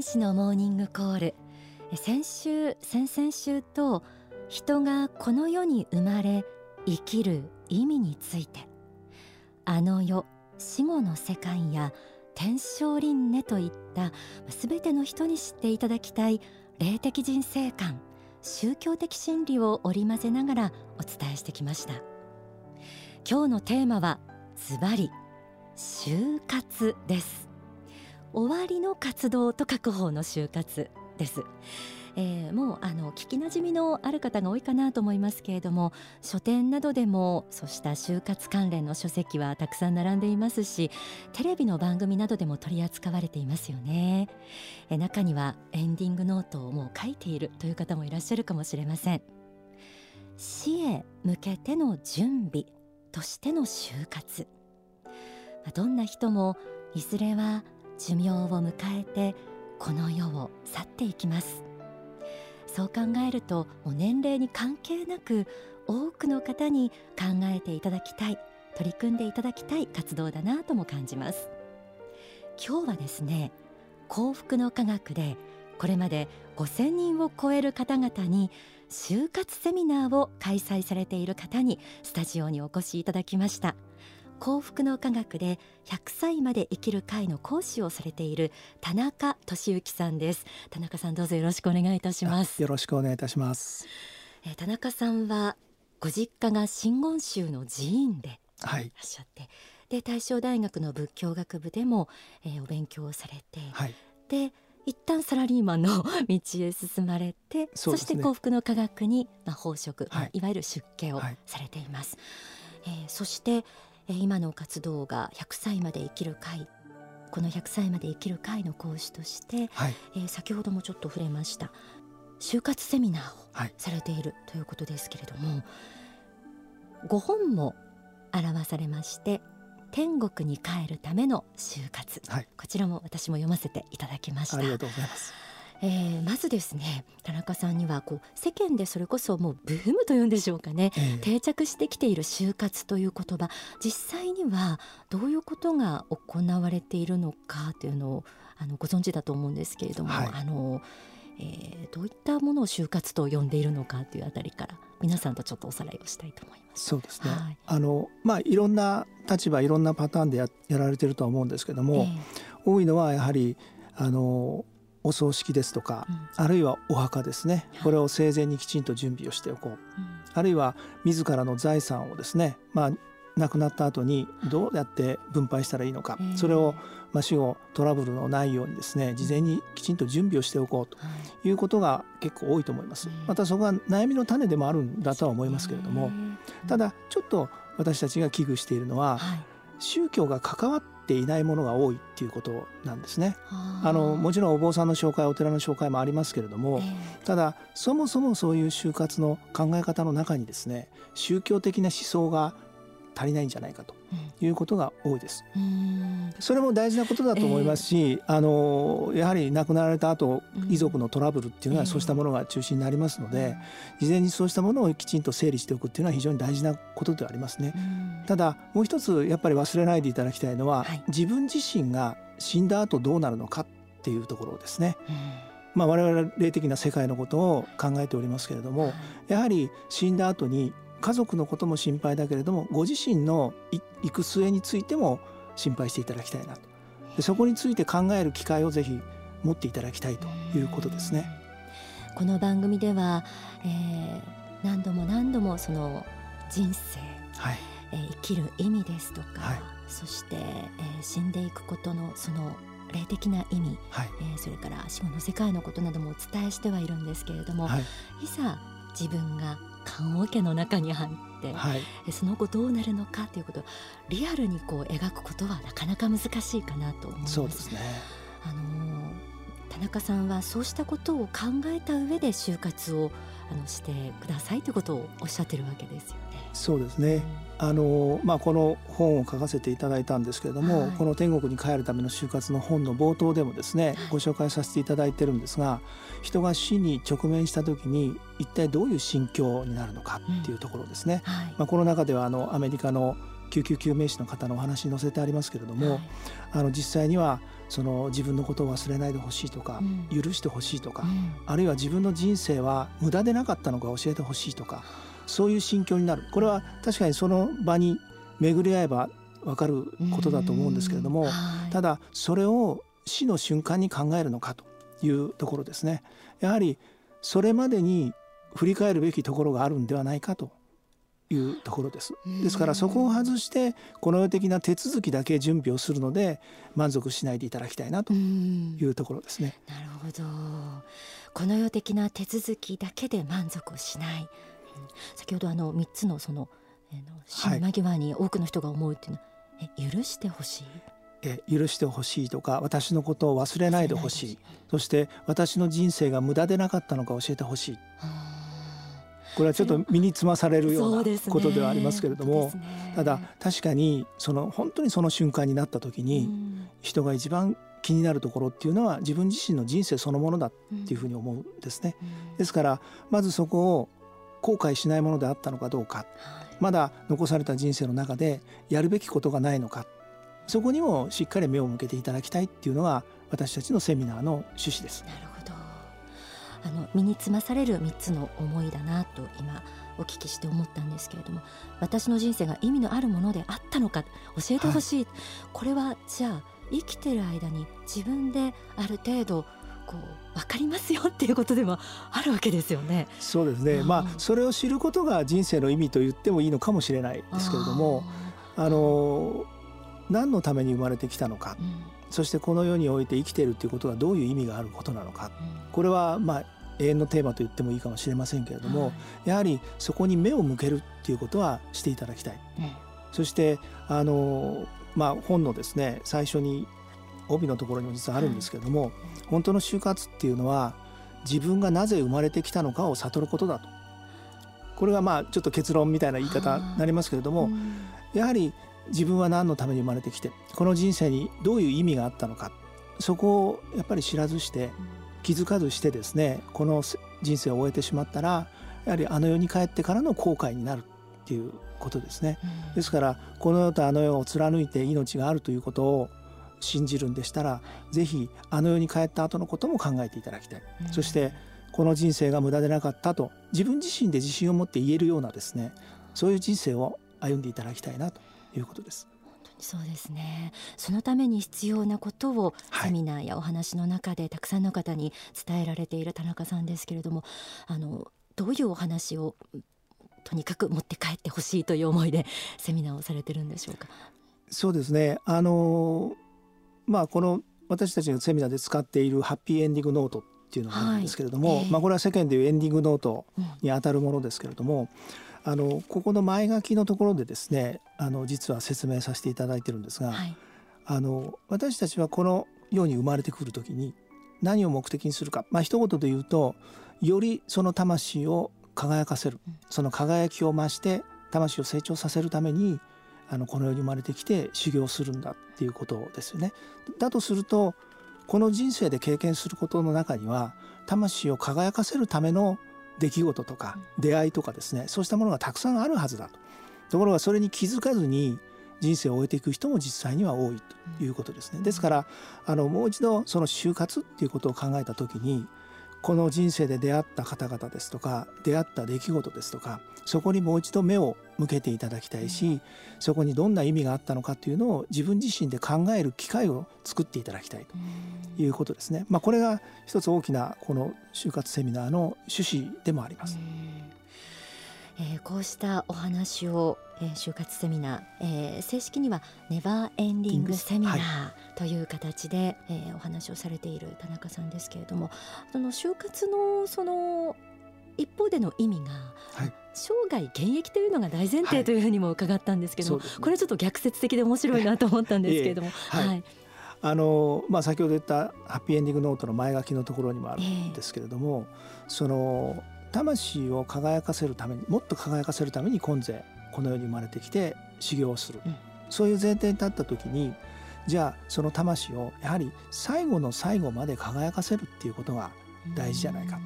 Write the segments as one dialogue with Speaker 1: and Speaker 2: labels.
Speaker 1: 天使のモーニングコール。先週先々週と人がこの世に生まれ生きる意味について。あの世死後の世界や天正輪廻といったすべての人に知っていただきたい霊的人生観宗教的真理を織り交ぜながらお伝えしてきました。今日のテーマはズバリ就活です。終わりの活動と書く方の就活です、えー、もうあの聞きなじみのある方が多いかなと思いますけれども書店などでもそうした就活関連の書籍はたくさん並んでいますしテレビの番組などでも取り扱われていますよね、えー、中にはエンディングノートをもう書いているという方もいらっしゃるかもしれません。死へ向けての準備としての就活。どんな人もいずれは寿命を迎えてこの世を去っていきます。そう考えるともう年齢に関係なく多くの方に考えていただきたい取り組んでいただきたい活動だなとも感じます。今日はですね幸福の科学でこれまで5000人を超える方々に就活セミナーを開催されている方にスタジオにお越しいただきました。幸福の科学で100歳まで生きる会の講師をされている田中俊之さんです。田中さんどうぞよろしくお願いいたします。
Speaker 2: よろしくお願いいたします。
Speaker 1: えー、田中さんはご実家が真言宗の寺院でい。らっしゃって、はい、で大正大学の仏教学部でも、えー、お勉強をされて、はい、で一旦サラリーマンの 道へ進まれてそ、ね,、して幸福の科学に、まあ、宝飾、はい、いわゆる出家をされています。はい、えー、そして今の活動が100歳まで生きる会この100歳まで生きる会の講師として、はい、えー、先ほどもちょっと触れました。就活セミナーをされているということですけれども、はい、5本も表されまして天国に帰るための就活、はい、こちらも私も読ませていただきました。
Speaker 2: ありがとうございます
Speaker 1: えー、まずですね田中さんにはこう世間でそれこそもうブームというんでしょうかね、えー、定着してきている就活という言葉実際にはどういうことが行われているのかというのをあのご存知だと思うんですけれども、はい、あのえー、どういったものを就活と呼んでいるのかというあたりから皆さんとちょっとおさらいをしたいと思います。
Speaker 2: そうですね。はい、あのまあいろんな立場いろんなパターンでややられてるとは思うんですけども、えー、多いのはやはりあのお葬式ですとか、うん、あるいはお墓ですね。これを生前にきちんと準備をしておこう、うん、あるいは自らの財産をですね、まあ、亡くなった後にどうやって分配したらいいのか、それを、まあ、死後トラブルのないようにですね事前にきちんと準備をしておこうとい。うことが結構多いと思います。またそこが悩みの種でもあるんだとは思いますけれどもただちょっと私たちが危惧しているのは、宗教が関わっていないものが多いっていうことなんですね。あのもちろんお坊さんの紹介お寺の紹介もありますけれども、えー、ただそもそもそういう就活の考え方の中にですね宗教的な思想が足りないんじゃないかということが多いです。それも大事なことだと思いますし、えー、あのやはり亡くなられた後遺族のトラブルっていうのはそうしたものが中心になりますので、事前にそうしたものをきちんと整理しておくっていうのは非常に大事なことではありますね。ただもう一つやっぱり忘れないでいただきたいのは、はい、自分自身が死んだ後どうなるのかっていうところですね。まあ、我々霊的な世界のことを考えておりますけれども、やはり死んだ後に家族のことも心配だけれどもご自身の行く末についても心配していただきたいなと。でそこについて考える機会をぜひ持っていただきたいということですね。
Speaker 1: この番組では、えー、何度も何度もその人生、はい。えー、生きる意味ですとか、はい、そして、えー、死んでいくことのその霊的な意味、はい。えー、それから死後の世界のことなどもお伝えしてはいるんですけれども、はい、いざ自分が棺桶の中に入って、はい、その後どうなるのかということをリアルにこう描くことはなかなか難しいかなと思います。
Speaker 2: そうですね
Speaker 1: あの田中さんはそうしたことを考えた上で就活をあのしてくださいということをおっしゃってるわけですよね。
Speaker 2: そうですね、うん、あのまあ、この本を書かせていただいたんですけれども、はい、この「天国に帰るための就活」の本の冒頭でもですね、はい、ご紹介させていただいてるんですが人が死に直面した時に一体どういう心境になるのかっていうところですね。うん。はい、まあ、この中ではあのアメリカの救急救命士の方のお話に載せてありますけれども、はい、あの実際にはその自分のことを忘れないでほしいとか、うん、許してほしいとか、うん、あるいは自分の人生は無駄でなかったのか教えてほしいとかそういう心境になる。これは確かにその場に巡り合えば分かることだと思うんですけれども、ただそれを死の瞬間に考えるのかというところですね。やはりそれまでに振り返るべきところがあるんではないかというところです。ですからそこを外してこの世的な手続きだけ準備をするので満足しないでいただきたいなというところですね。
Speaker 1: なるほど。この世的な手続きだけで満足をしない。先ほどあの三つのその死の間際に多くの人が思うっていうのは、はい、え許してほしい？
Speaker 2: え許してほしいとか私のことを忘れないでほしいそして私の人生が無駄でなかったのか教えてほしい。これはちょっと身につまされるようなことではありますけれども、ね、ただ確かにその本当にその瞬間になった時に、人が一番気になるところっていうのは自分自身の人生そのものだっていうふうに思うんですね。ですからまずそこを後悔しないものであったのかどうか、まだ残された人生の中でやるべきことがないのかそこにもしっかり目を向けていただきたいっていうのが私たちのセミナーの趣旨です。
Speaker 1: あの身につまされる3つの思いだなと今お聞きして思ったんですけれども私の人生が意味のあるものであったのか教えてほしい、はい、これはじゃあ生きてる間に自分である程度こう分かりますよっていうことでもあるわけですよね。
Speaker 2: そうですね、まあそれを知ることが人生の意味と言ってもいいのかもしれないですけれどもあの何のために生まれてきたのか、うん、そしてこの世において生きているということがどういう意味があることなのか、うん、これはまあ永遠のテーマと言ってもいいかもしれませんけれども、はい、やはりそこに目を向けるっていうことはしていただきたい。うん、そしてあの、まあ、本のですね最初に帯のところにも実はあるんですけれども、はい、本当の就活っていうのは自分がなぜ生まれてきたのかを悟ることだと。これがまあちょっと結論みたいな言い方になりますけれども、やはり自分は何のために生まれてきてこの人生にどういう意味があったのか。そこをやっぱり知らずして気づかずしてですねこの人生を終えてしまったらやはりあの世に帰ってからの後悔になるっていうことですね。ですからこの世とあの世を貫いて命があるということを信じるんでしたら是非あの世に帰った後のことも考えていただきたい。そしてこの人生が無駄でなかったと自分自身で自信を持って言えるようなですねそういう人生を歩んでいただきたいなということです。
Speaker 1: そうですね。そのために必要なことをセミナーやお話の中でたくさんの方に伝えられている田中さんですけれどもあのどういうお話をとにかく持って帰ってほしいという思いでセミナーをされてるんでしょうか？
Speaker 2: そうですね。あのまあこの私たちがセミナーで使っているハッピーエンディングノートっていうのがあるんですけれども、はい。えー、まあこれは世間でいうエンディングノートにあたるものですけれども、うんあのここの前書きのところでですねあの実は説明させていただいてるんですが、はい、あの私たちはこの世に生まれてくる時に何を目的にするか。まあ一言で言うとよりその魂を輝かせる、その輝きを増して魂を成長させるためにあのこの世に生まれてきて修行するんだっていうことですよね。だとするとこの人生で経験することの中には魂を輝かせるための出来事とか出会いとかですねそうしたものがたくさんあるはずだとところがそれに気づかずに人生を終えていく人も実際には多いということですね。ですからあのもう一度その就活っていうことを考えた時にこの人生で出会った方々ですとか出会った出来事ですとかそこにもう一度目を向けていただきたいしそこにどんな意味があったのかというのを自分自身で考える機会を作っていただきたいということですね。まあ、これが一つ大きなこの就活セミナーの趣旨でもあります。
Speaker 1: えー、こうしたお話を、えー、就活セミナー、えー、正式にはネバーエンディングセミナーという形で、はい、えー、お話をされている田中さんですけれどもその就活のその一方での意味が、はい、生涯現役というのが大前提というふうにも伺ったんですけども、はいね、これちょっと逆説的で面白いなと思ったんですけれども。はい、はい。
Speaker 2: あのまあ、先ほど言ったハッピーエンディングノートの前書きのところにもあるんですけれども、えー、その魂を輝かせるためにもっと輝かせるために今世この世に生まれてきて修行をする、うん、そういう前提に立った時にじゃあその魂をやはり最後の最後まで輝かせるっていうことが大事じゃないか。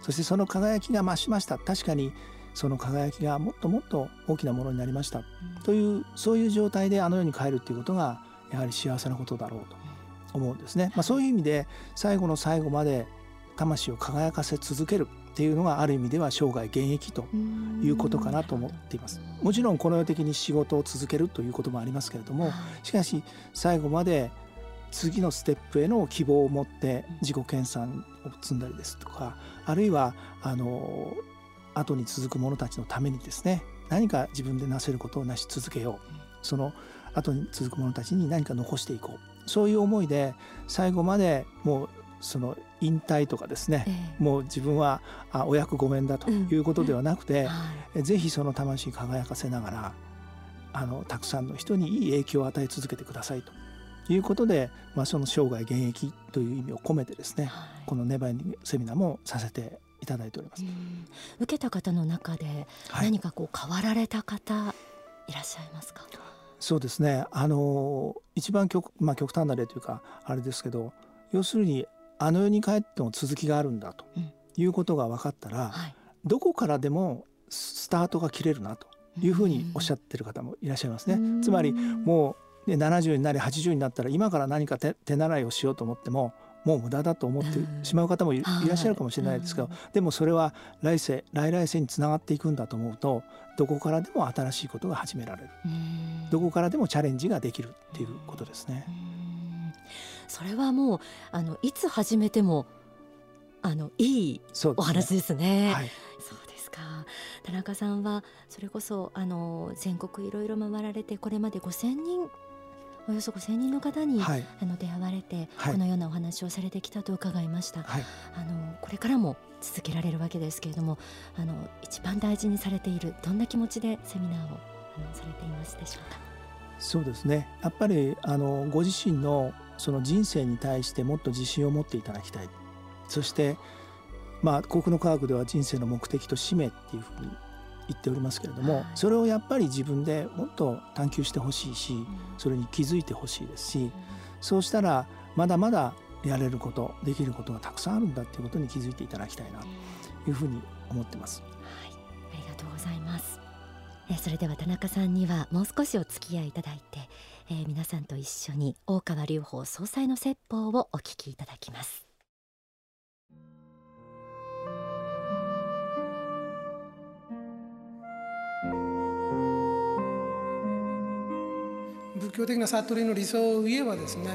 Speaker 2: そしてその輝きが増しました。確かにその輝きがもっともっと大きなものになりました。というそういう状態であの世に帰るっていうことがやはり幸せなことだろうと思うんですね。まあ、そういう意味で最後の最後まで魂を輝かせ続けるっていうのがある意味では生涯現役ということかなと思っています。もちろんこの世的に仕事を続けるということもありますけれどもしかし最後まで次のステップへの希望を持って自己研鑽を積んだりですとかあるいはあの後に続く者たちのためにですね何か自分でなせることをなし続けよう。その後に続く者たちに何か残していこう。そういう思いで最後までもうその引退とかですね、えー、もう自分はあお役御免だということではなくて、うん。はい、ぜひその魂輝かせながらあのたくさんの人にいい影響を与え続けてくださいということで、まあ、その生涯現役という意味を込めてですね、はい、このネバエンディングセミナーもさせていただいております。
Speaker 1: 受けた方の中で何かこう変わられた方いらっしゃいますか、はい、
Speaker 2: そうですね。あの一番極,、まあ、極端な例というかあれですけど要するにあの世に帰っても続きがあるんだということが分かったら、はい、どこからでもスタートが切れるなというふうにおっしゃってる方もいらっしゃいますね。つまりもう、ね、70になり80になったら今から何か手手習いをしようと思ってももう無駄だと思ってしまう方もいらっしゃるかもしれないですけど、でもそれは来世来来世につながっていくんだと思うとどこからでも新しいことが始められる。どこからでもチャレンジができるっていうことですね。
Speaker 1: それはもうあのいつ始めてもあのいいお話ですね。そうですか。田中さんはそれこそあの全国いろいろ回られてこれまで5000人およそ5000人の方に、はい、あの出会われて、はい、このようなお話をされてきたと伺いました、はい、あのこれからも続けられるわけですけれどもあの一番大事にされているどんな気持ちでセミナーをあのされていますでしょうか？
Speaker 2: そうですね。やっぱりあのご自身のその人生に対してもっと自信を持っていただきたい。そしてまあ幸福の科学では人生の目的と使命っていうふうに言っておりますけれども、はい、それをやっぱり自分でもっと探求してほしいし、それに気づいてほしいですし、そうしたらまだまだやれることできることがたくさんあるんだっていうことに気づいていただきたいなというふうに思ってます。
Speaker 1: はい、ありがとうございます。えそれでは田中さんにはもう少しお付き合いいただいて、えー、皆さんと一緒に大川隆法総裁の説法をお聞きいただきます。
Speaker 3: 仏教的な悟りの理想を言えばですね、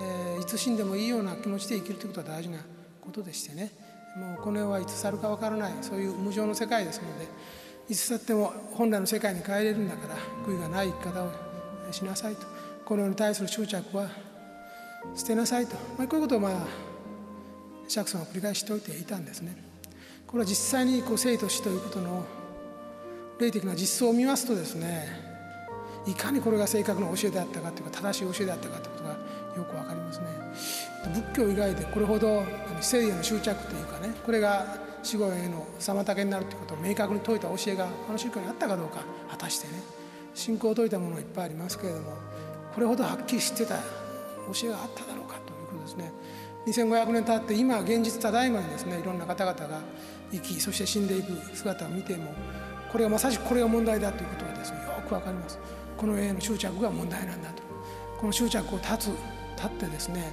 Speaker 3: えー、いつ死んでもいいような気持ちで生きるということは大事なことでしてね。もうこの世はいつ去るか分からないそういう無常の世界ですのでいつ去っても本来の世界に帰れるんだから悔いがない生き方をしなさいと。この世に対する執着は捨てなさいと、まあ、こういうことをまあ釈尊は繰り返しておいていたんですね。これは実際にこう生と死ということの霊的な実相を見ますとですねいかにこれが正確な教えであったかというか正しい教えであったかということがよく分かりますね。仏教以外でこれほど生への執着というかねこれが死後への妨げになるということを明確に説いた教えがこの宗教にあったかどうか果たしてね信仰を説いたものはいっぱいありますけれどもこれほどはっきり知ってた教えがあっただろうかということですね。2500年経って今現実ただいまにですねいろんな方々が生きそして死んでいく姿を見てもこれがまさしくこれが問題だということがですねよくわかります。この絵の執着が問題なんだと。この執着を断つ立ってですね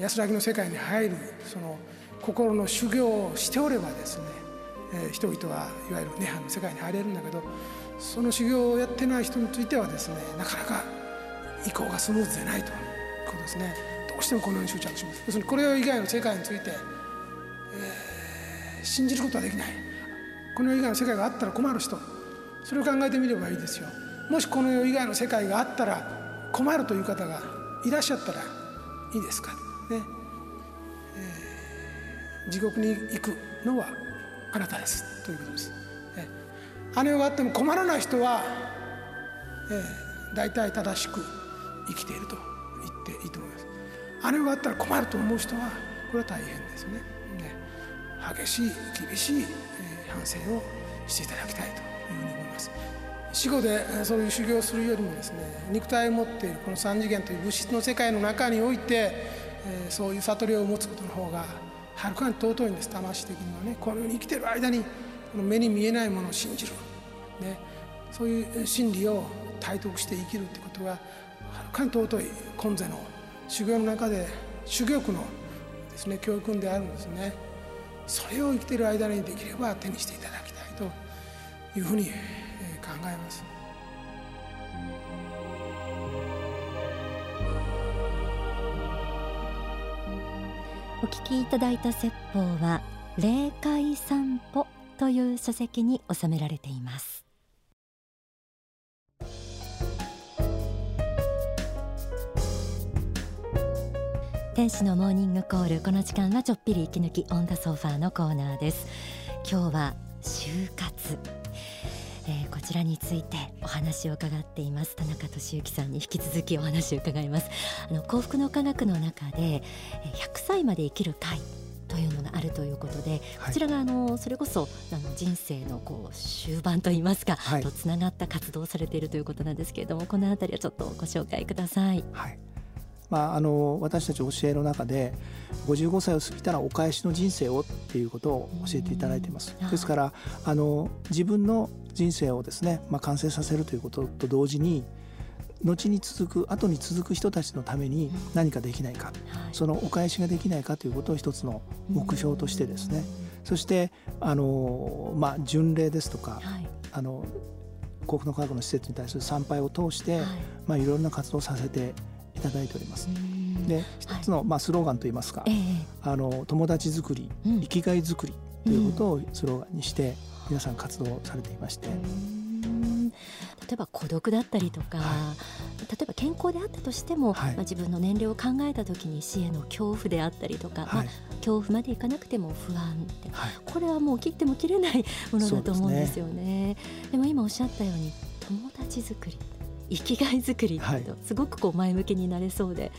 Speaker 3: 安らぎの世界に入るその心の修行をしておればですね、えー、人々はいわゆる涅槃の世界に入れるんだけどその修行をやってない人についてはですねなかなか移行がスムーズでないということですね。どうしてもこのように執着します。要するにこれ以外の世界について、えー、信じることはできない。この世以外の世界があったら困る人。それを考えてみればいいですよ。もしこの世以外の世界があったら困るという方がいらっしゃったらいいですか。ね。え地獄に行くのはあなたですということです。あの世があっても困らない人は、えー、大体正しく生きていると言っていいと思います。あの世があったら困ると思う人はこれは大変ですね。ね激しい厳しい、えー、反省をしていただきたいというふうに思います。死後でそういう修行をするよりもですね肉体を持っているこの三次元という物質の世界の中において、えー、そういう悟りを持つことの方がはるかに尊いんです魂的にはね。この世に生きてる間にこの目に見えないものを信じる、ね、そういう真理を体得して生きるということははるかに尊い今世の修行の中で修行区のですね教訓であるんですね。それを生きてる間にできれば手にしていただきたいというふうに考えます。
Speaker 1: お聞きいただいた説法は霊界散歩という書籍に収められています。天使のモーニングコールこの時間はちょっぴり息抜きオンダソファーのコーナーです。今日は就活。えー、こちらについてお話を伺っています。田中俊之さんに引き続きお話を伺います。あの幸福の科学の中で100歳まで生きる会というのがあるということで、こちらがあのそれこそあの人生のこう終盤といいますか、はい、とつながった活動をされているということなんですけれどもこの辺りはちょっとご紹介ください。
Speaker 2: はいまあ、あの私たち教えの中で55歳を過ぎたらお返しの人生をっていうことを教えていただいています。ですからあの自分の人生をですね、まあ、完成させるということと同時に後に続く後に続く人たちのために何かできないか、そのお返しができないかということを一つの目標としてですね、そしてあの、まあ、巡礼ですとか、はい、あの幸福の科学の施設に対する参拝を通して、はい。まあ、いろんな活動をさせていただいております。で一つの、まあ、スローガンといいますか、あの友達作り、生きがい作りということをスローガンにして皆さん活動されていまして。
Speaker 1: 例えば孤独だったりとか、はい、例えば健康であったとしても、はい、まあ、自分の年齢を考えた時に死への恐怖であったりとか、はい、まあ、恐怖までいかなくても不安って、これはもう切っても切れないものだと思うんですよね。でね。でも今おっしゃったように友達作り生きがい作りってすごくこう前向きになれそうで、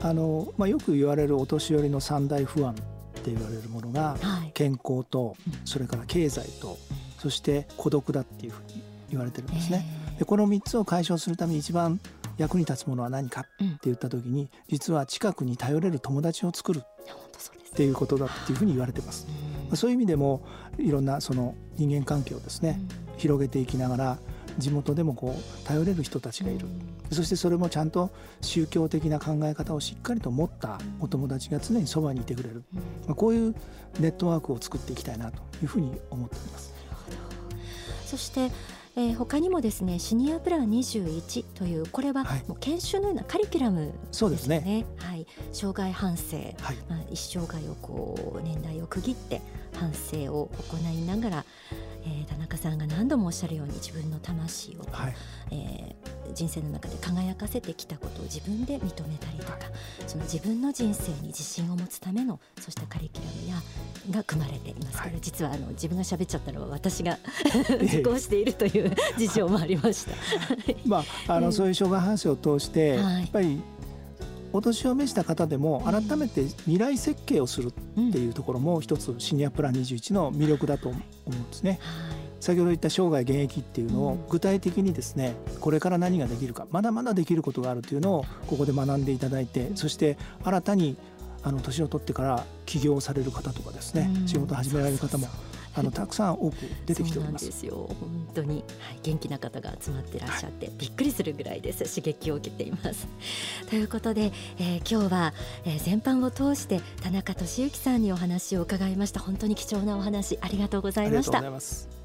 Speaker 2: うん、あのまあ、よく言われるお年寄りの三大不安って言われるものが、健康と、それから経済と、そして孤独だっていうふうに言われてるんですね。でこの3つを解消するために一番役に立つものは何かって言った時に、実は近くに頼れる友達を作るっていうことだっていうふうに言われてます。そういう意味でもいろんなその人間関係をですね、広げていきながら地元でもこう頼れる人たちがいる、そしてそれもちゃんと宗教的な考え方をしっかりと持ったお友達が常にそばにいてくれる、まあ、こういうネットワークを作っていきたいなというふうに思っております。
Speaker 1: そしてえー、他にもですねシニアプラン21というこれはもう研修のようなカリキュラムですね。そうですね。はい、障害反省、はい、まあ、一生涯をこう年代を区切って反省を行いながら、えー、田中さんが何度もおっしゃるように自分の魂を、はい、えー、人生の中で輝かせてきたことを自分で認めたりとか、はい、その自分の人生に自信を持つためのそうしたカリキュラムやが組まれています、はい、これ実はあの自分が喋っちゃったのは私が 受講 しているという事情もありました。
Speaker 2: まああの、そういう障害反省を通して、やっぱりお年を召した方でも改めて未来設計をするっていうところも一つシニアプラン21の魅力だと思うんですね。先ほど言った生涯現役っていうのを具体的にですねこれから何ができるかまだまだできることがあるというのをここで学んでいただいてそして新たにあの年を取ってから起業される方とかですね仕事を始められる方もあのたくさん多く出てきております。
Speaker 1: ですよ。本当に、はい、元気な方が集まってらっしゃって、はい、びっくりするぐらいです。刺激を受けています。ということで、えー、今日は、えー、全般を通して田中俊之さんにお話を伺いました。本当に貴重なお話ありがとうございました